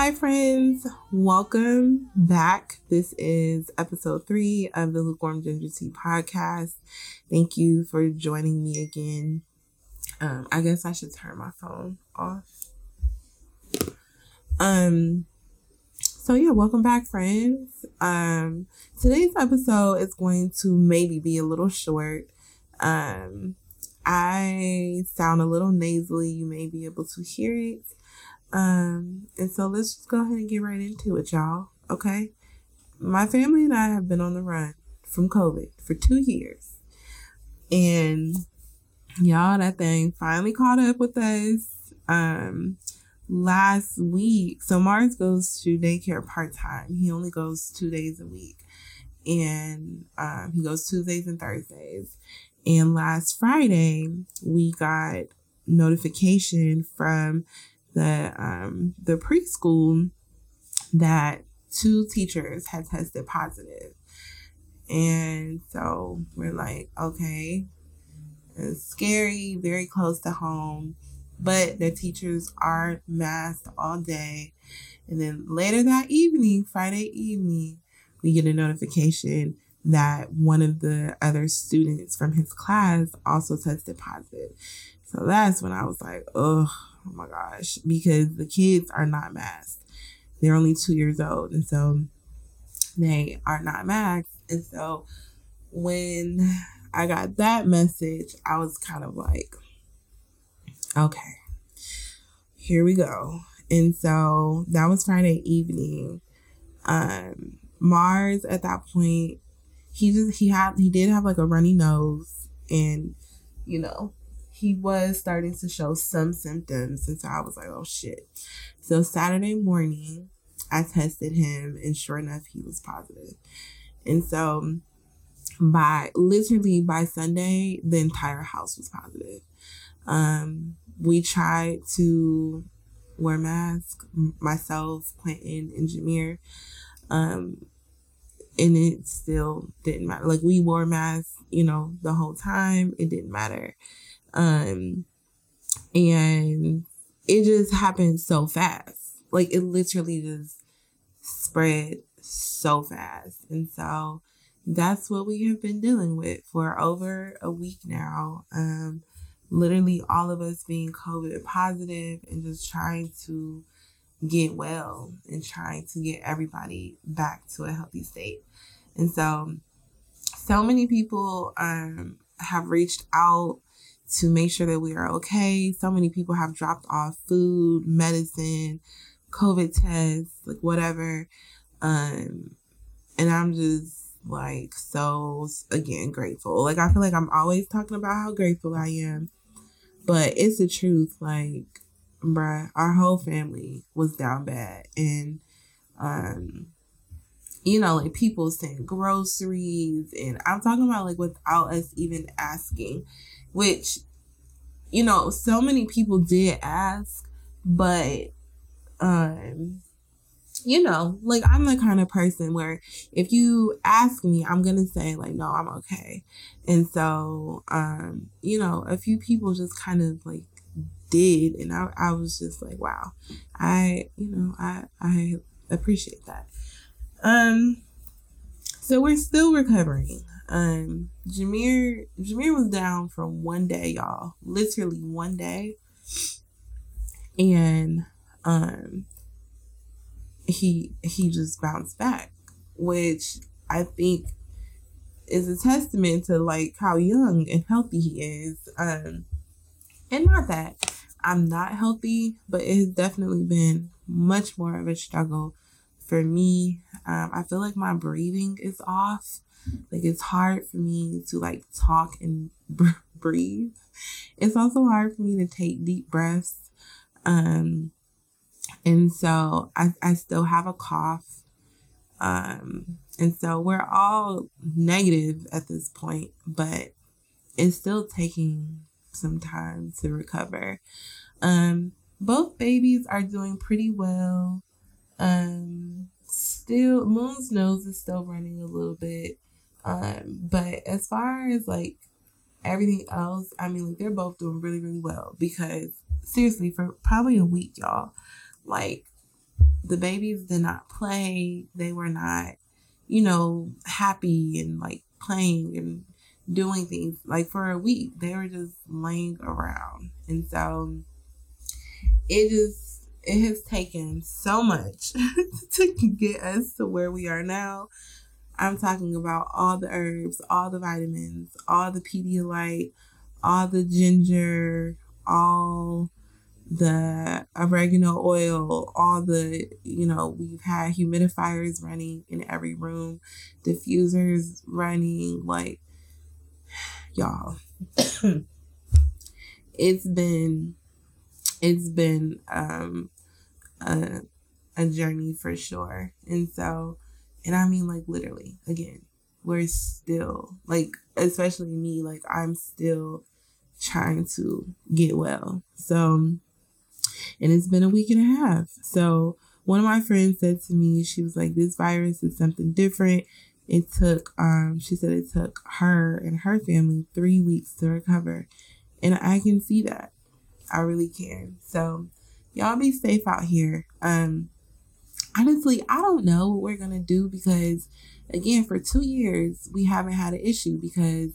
Hi, friends. Welcome back. This is episode three of the Lukewarm Ginger Tea podcast. Thank you for joining me again. Um, I guess I should turn my phone off. Um, so yeah, welcome back, friends. Um, today's episode is going to maybe be a little short. Um, I sound a little nasally. You may be able to hear it. Um, and so let's just go ahead and get right into it, y'all. Okay. My family and I have been on the run from COVID for two years. And y'all, that thing finally caught up with us. Um, last week, so Mars goes to daycare part time. He only goes two days a week. And um, he goes Tuesdays and Thursdays. And last Friday, we got notification from the um, the preschool that two teachers had tested positive. And so we're like, okay, it's scary, very close to home, but the teachers are masked all day. And then later that evening, Friday evening, we get a notification that one of the other students from his class also tested positive. So that's when I was like, oh, oh my gosh, because the kids are not masked. They're only two years old. And so they are not masked. And so when I got that message, I was kind of like, okay, here we go. And so that was Friday evening. Um, Mars at that point, he just he had he did have like a runny nose and you know he was starting to show some symptoms and so i was like oh shit so saturday morning i tested him and sure enough he was positive. and so by literally by sunday the entire house was positive um we tried to wear masks myself quentin and jameer um and it still didn't matter. Like we wore masks, you know, the whole time. It didn't matter. Um and it just happened so fast. Like it literally just spread so fast. And so that's what we have been dealing with for over a week now. Um literally all of us being COVID positive and just trying to get well and trying to get everybody back to a healthy state. And so, so many people um, have reached out to make sure that we are okay. So many people have dropped off food, medicine, COVID tests, like whatever. Um, and I'm just like so again grateful. Like I feel like I'm always talking about how grateful I am, but it's the truth. Like bruh, our whole family was down bad. And, um, you know, like people sent groceries, and I'm talking about like without us even asking, which, you know, so many people did ask, but, um, you know, like I'm the kind of person where if you ask me, I'm gonna say like, no, I'm okay. And so, um, you know, a few people just kind of like did and I, I was just like wow i you know i i appreciate that um so we're still recovering. Um jameer jameer was down for one day y'all. Literally one day. And um he he just bounced back which i think is a testament to like how young and healthy he is. Um and not that I'm not healthy, but it has definitely been much more of a struggle for me. Um, I feel like my breathing is off. Like it's hard for me to like talk and breathe. It's also hard for me to take deep breaths. Um, and so I, I still have a cough. Um, and so we're all negative at this point, but it's still taking some time to recover. Um, both babies are doing pretty well. Um, still Moon's nose is still running a little bit. Um, but as far as like everything else, I mean like they're both doing really, really well because seriously, for probably a week, y'all, like the babies did not play. They were not, you know, happy and like playing and doing things. Like for a week, they were just laying around. And so it just it has taken so much to get us to where we are now. I'm talking about all the herbs, all the vitamins, all the Pedialyte, all the ginger, all the oregano oil, all the, you know, we've had humidifiers running in every room, diffusers running, like, y'all. it's been, it's been, um, a, a journey for sure. And so, and I mean, like, literally, again, we're still, like, especially me, like, I'm still trying to get well. So, and it's been a week and a half. So one of my friends said to me, she was like, this virus is something different. It took, um, she said it took her and her family three weeks to recover. And I can see that. I really can. So y'all be safe out here. Um, honestly, I don't know what we're to do because, again, for two years, we haven't had an issue because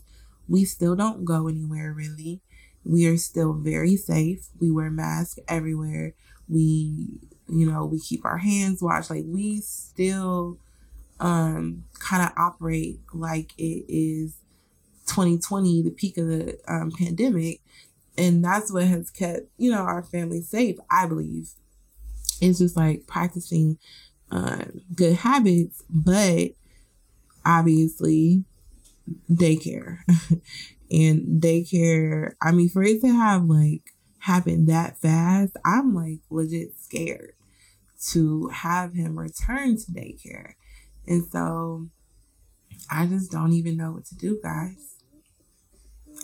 we still don't go anywhere really. We are still very safe. We wear masks everywhere. We, you know, we keep our hands washed. Like we still um kind of operate like it is 2020, the peak of the um, pandemic. And that's what has kept, you know, our family safe, I believe. It's just like practicing uh, good habits, but obviously daycare. and daycare, I mean, for it to have like happened that fast, I'm like legit scared to have him return to daycare. And so I just don't even know what to do, guys.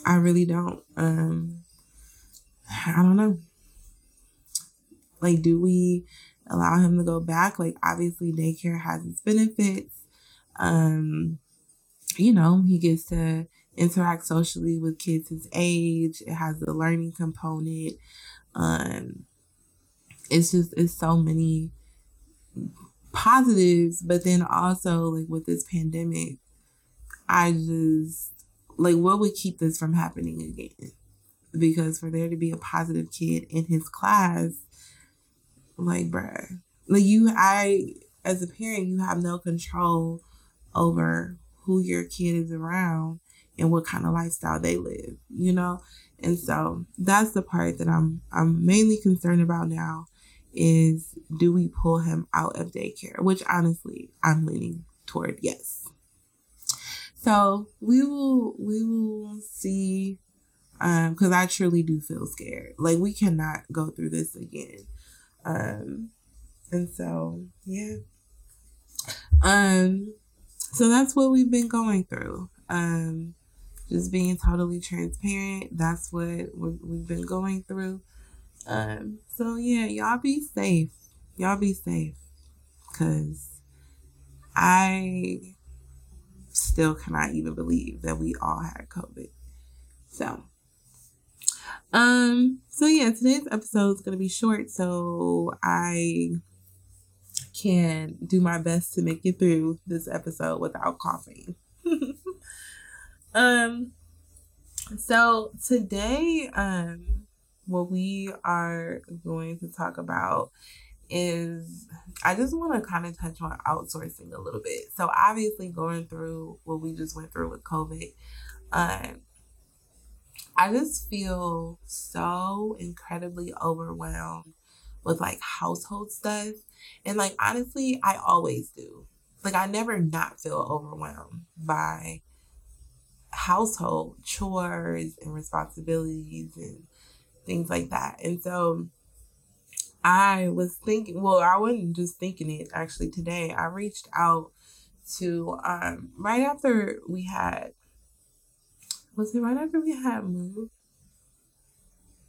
I really don't. Um I don't know. Like, do we allow him to go back? Like, obviously, daycare has its benefits. Um, you know, he gets to interact socially with kids his age. It has the learning component. Um, it's just it's so many positives, but then also like with this pandemic, I just like what would keep this from happening again? Because for there to be a positive kid in his class, like bruh, like you, I as a parent, you have no control over who your kid is around and what kind of lifestyle they live, you know? And so that's the part that I'm I'm mainly concerned about now is do we pull him out of daycare? Which honestly, I'm leaning toward yes. So we will we will see um because I truly do feel scared. Like we cannot go through this again. Um and so yeah. Um so that's what we've been going through. Um just being totally transparent. That's what we've been going through. Um, so yeah, y'all be safe. Y'all be safe. Cause I still cannot even believe that we all had COVID. So um, so yeah, today's episode is gonna be short, so I can do my best to make it through this episode without coughing. Um, so today, um, what we are going to talk about is I just want to kind of touch on outsourcing a little bit. So obviously, going through what we just went through with COVID, um, I just feel so incredibly overwhelmed with like household stuff. And like honestly, I always do. Like I never not feel overwhelmed by household chores and responsibilities and things like that. And so I was thinking, well, I wasn't just thinking it actually today. I reached out to um right after we had was it right after we had moved?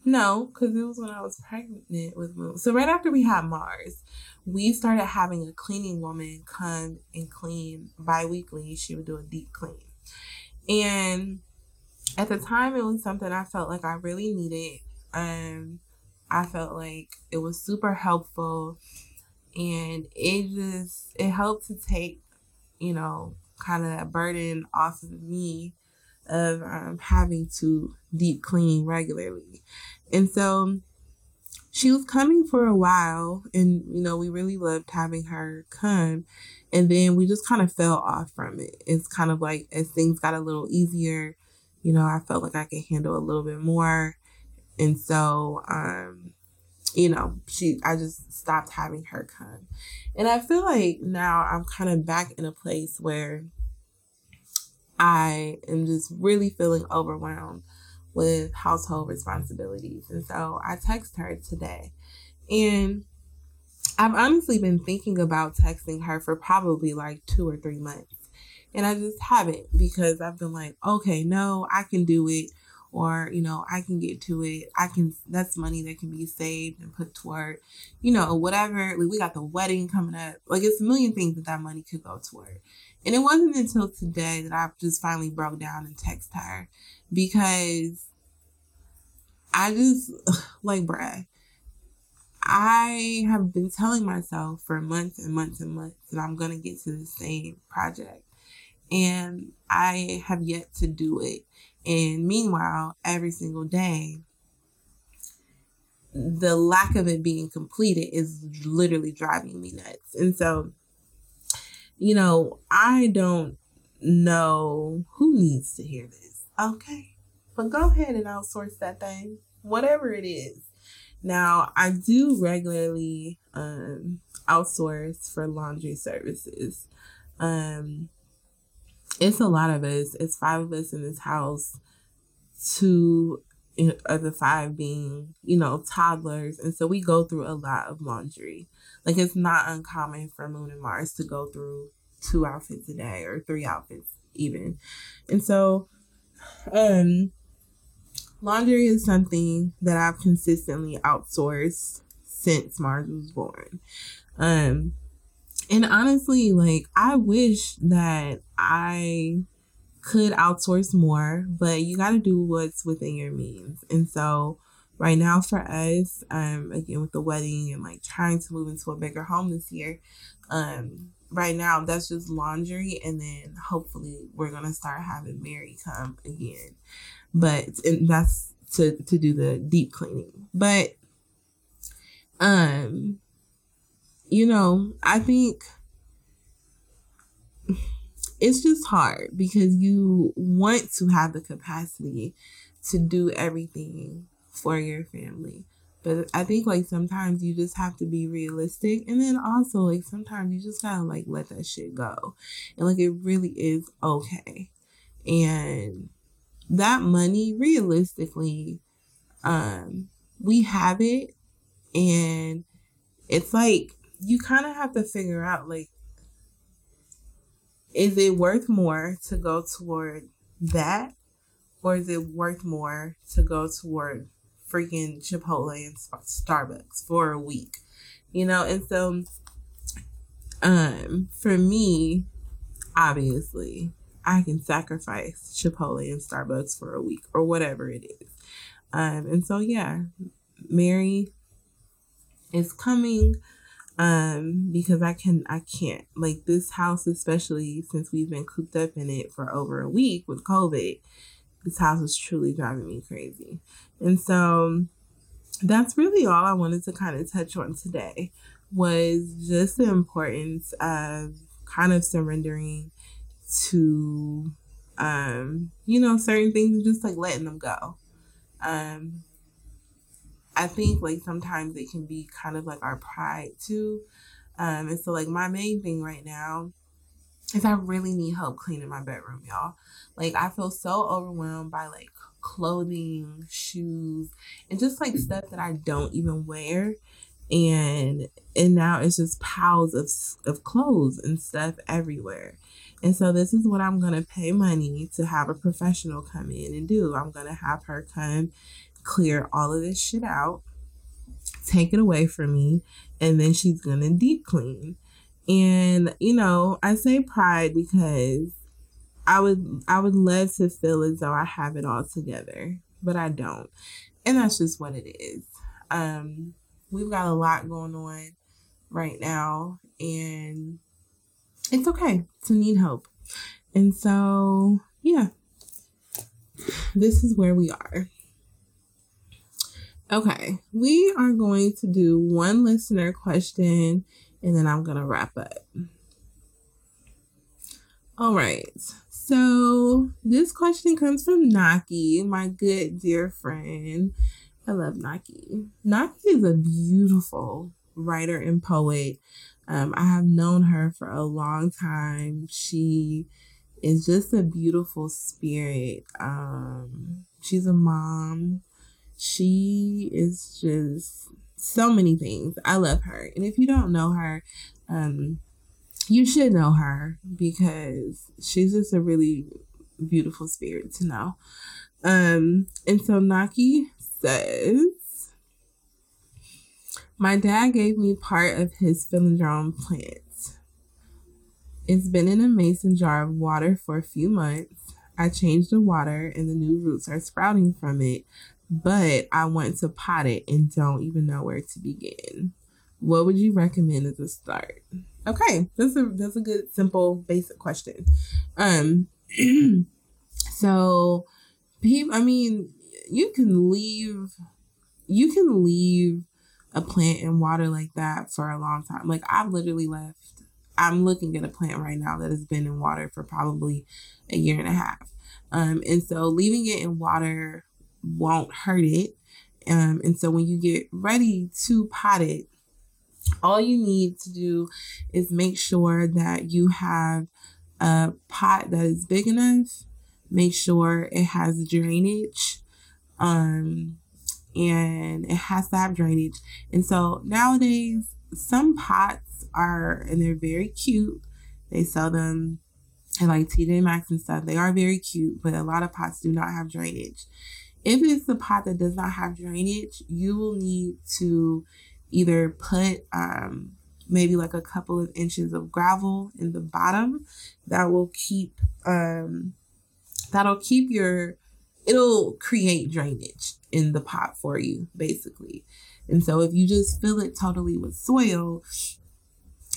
No, because it was when I was pregnant with Moon. So right after we had Mars, we started having a cleaning woman come and clean bi-weekly. She would do a deep clean. And at the time it was something I felt like I really needed. Um I felt like it was super helpful and it just it helped to take, you know, kind of that burden off of me of um, having to deep clean regularly. And so she was coming for a while and you know we really loved having her come. And then we just kind of fell off from it. It's kind of like as things got a little easier you know i felt like i could handle a little bit more. And so um you know she i just stopped having her come. And i feel like now i'm kind of back in a place where i am just really feeling overwhelmed with household responsibilities. And so I text her today. And I've honestly been thinking about texting her for probably like two or three months. And I just haven't because I've been like, okay, no, I can do it. Or, you know, I can get to it. I can, that's money that can be saved and put toward, you know, whatever. Like, we got the wedding coming up. Like, it's a million things that that money could go toward. And it wasn't until today that I just finally broke down and texted her because I just like bruh. I have been telling myself for months and months and months that I'm gonna get to the same project. And I have yet to do it. And meanwhile, every single day, the lack of it being completed is literally driving me nuts. And so, you know, I don't know who needs to hear this. Okay. But go ahead and outsource that thing, whatever it is. Now, I do regularly um, outsource for laundry services. Um, it's a lot of us. It's five of us in this house. Two of the five being, you know, toddlers. And so we go through a lot of laundry. Like it's not uncommon for Moon and Mars to go through two outfits a day or three outfits even. And so um laundry is something that I've consistently outsourced since Mars was born. Um and honestly, like I wish that I could outsource more, but you got to do what's within your means. And so, right now for us, um, again with the wedding and like trying to move into a bigger home this year, um, right now that's just laundry, and then hopefully we're gonna start having Mary come again, but and that's to to do the deep cleaning, but um, you know, I think it's just hard because you want to have the capacity to do everything for your family. But I think like sometimes you just have to be realistic and then also like sometimes you just gotta like let that shit go. And like it really is okay. And that money realistically, um, we have it and it's like you kind of have to figure out like is it worth more to go toward that or is it worth more to go toward freaking Chipotle and Starbucks for a week? You know, and so um for me, obviously, I can sacrifice Chipotle and Starbucks for a week or whatever it is. Um and so yeah, Mary is coming um because i can i can't like this house especially since we've been cooped up in it for over a week with covid this house is truly driving me crazy. And so that's really all i wanted to kind of touch on today was just the importance of kind of surrendering to um you know certain things and just like letting them go. Um I think like sometimes it can be kind of like our pride too. Um, and so like my main thing right now is I really need help cleaning my bedroom, y'all. Like I feel so overwhelmed by like clothing, shoes, and just like stuff that I don't even wear. And and now it's just piles of of clothes and stuff everywhere. And so this is what I'm gonna pay money to have a professional come in and do. I'm gonna have her come clear all of this shit out, take it away from me, and then she's gonna deep clean. And you know, I say pride because I would I would love to feel as though I have it all together, but I don't. And that's just what it is. Um we've got a lot going on right now and it's okay to need help. And so, yeah. This is where we are. Okay, we are going to do one listener question and then I'm going to wrap up. All right. So, this question comes from Naki, my good dear friend. I love Naki. Naki is a beautiful writer and poet. Um, I have known her for a long time. She is just a beautiful spirit. Um, she's a mom. She is just so many things. I love her. And if you don't know her, um, you should know her because she's just a really beautiful spirit to know. Um, and so Naki says, My dad gave me part of his philodendron plant. It's been in a mason jar of water for a few months. I changed the water and the new roots are sprouting from it, but I want to pot it and don't even know where to begin. What would you recommend as a start? Okay, that's a that's a good simple basic question. Um so people I mean you can leave you can leave a plant in water like that for a long time. Like I've literally left I'm looking at a plant right now that has been in water for probably a year and a half. Um, and so leaving it in water won't hurt it. Um, and so when you get ready to pot it, all you need to do is make sure that you have a pot that is big enough. Make sure it has drainage. Um, and it has to have drainage. And so nowadays, some pots are, and they're very cute. They sell them at like TJ Maxx and stuff. They are very cute, but a lot of pots do not have drainage. If it's a pot that does not have drainage, you will need to either put um, maybe like a couple of inches of gravel in the bottom that will keep um, that'll keep your it'll create drainage in the pot for you basically. And so if you just fill it totally with soil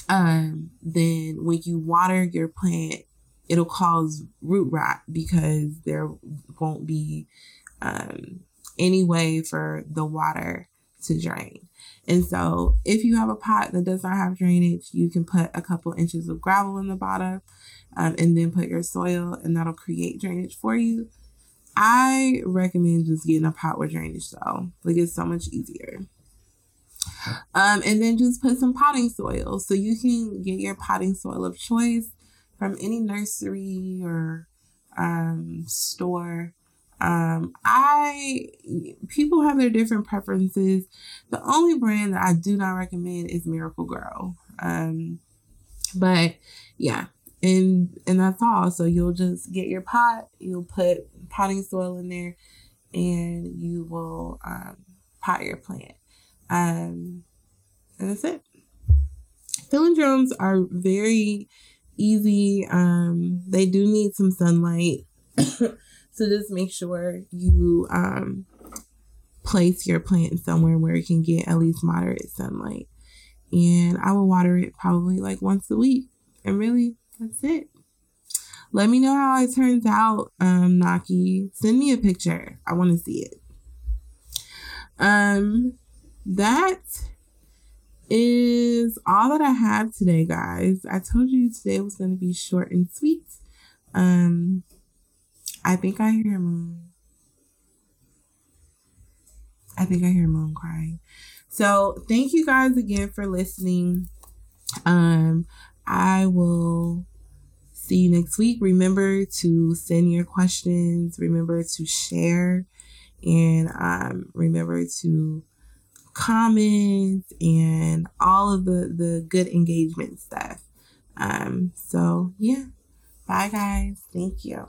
um then when you water your plant it'll cause root rot because there won't be um any way for the water to drain and so if you have a pot that does not have drainage, you can put a couple inches of gravel in the bottom um, and then put your soil and that'll create drainage for you. I recommend just getting a pot with drainage though. Like it's so much easier. Um, and then just put some potting soil. So you can get your potting soil of choice from any nursery or um, store. Um, I people have their different preferences. The only brand that I do not recommend is Miracle-Gro. Um, but yeah, and and that's all. So you'll just get your pot, you'll put potting soil in there, and you will um, pot your plant. Um, and that's it. Philodendrons are very easy. Um, they do need some sunlight. So just make sure you um, place your plant somewhere where it can get at least moderate sunlight. And I will water it probably like once a week. And really, that's it. Let me know how it turns out, um, Naki. Send me a picture. I want to see it. Um, that is all that I have today, guys. I told you today was going to be short and sweet. Um, I think I hear Moon. I think I hear Moon crying. So thank you guys again for listening. Um, I will see you next week. Remember to send your questions. Remember to share, and um, remember to comment and all of the the good engagement stuff. Um, so yeah, bye guys. Thank you.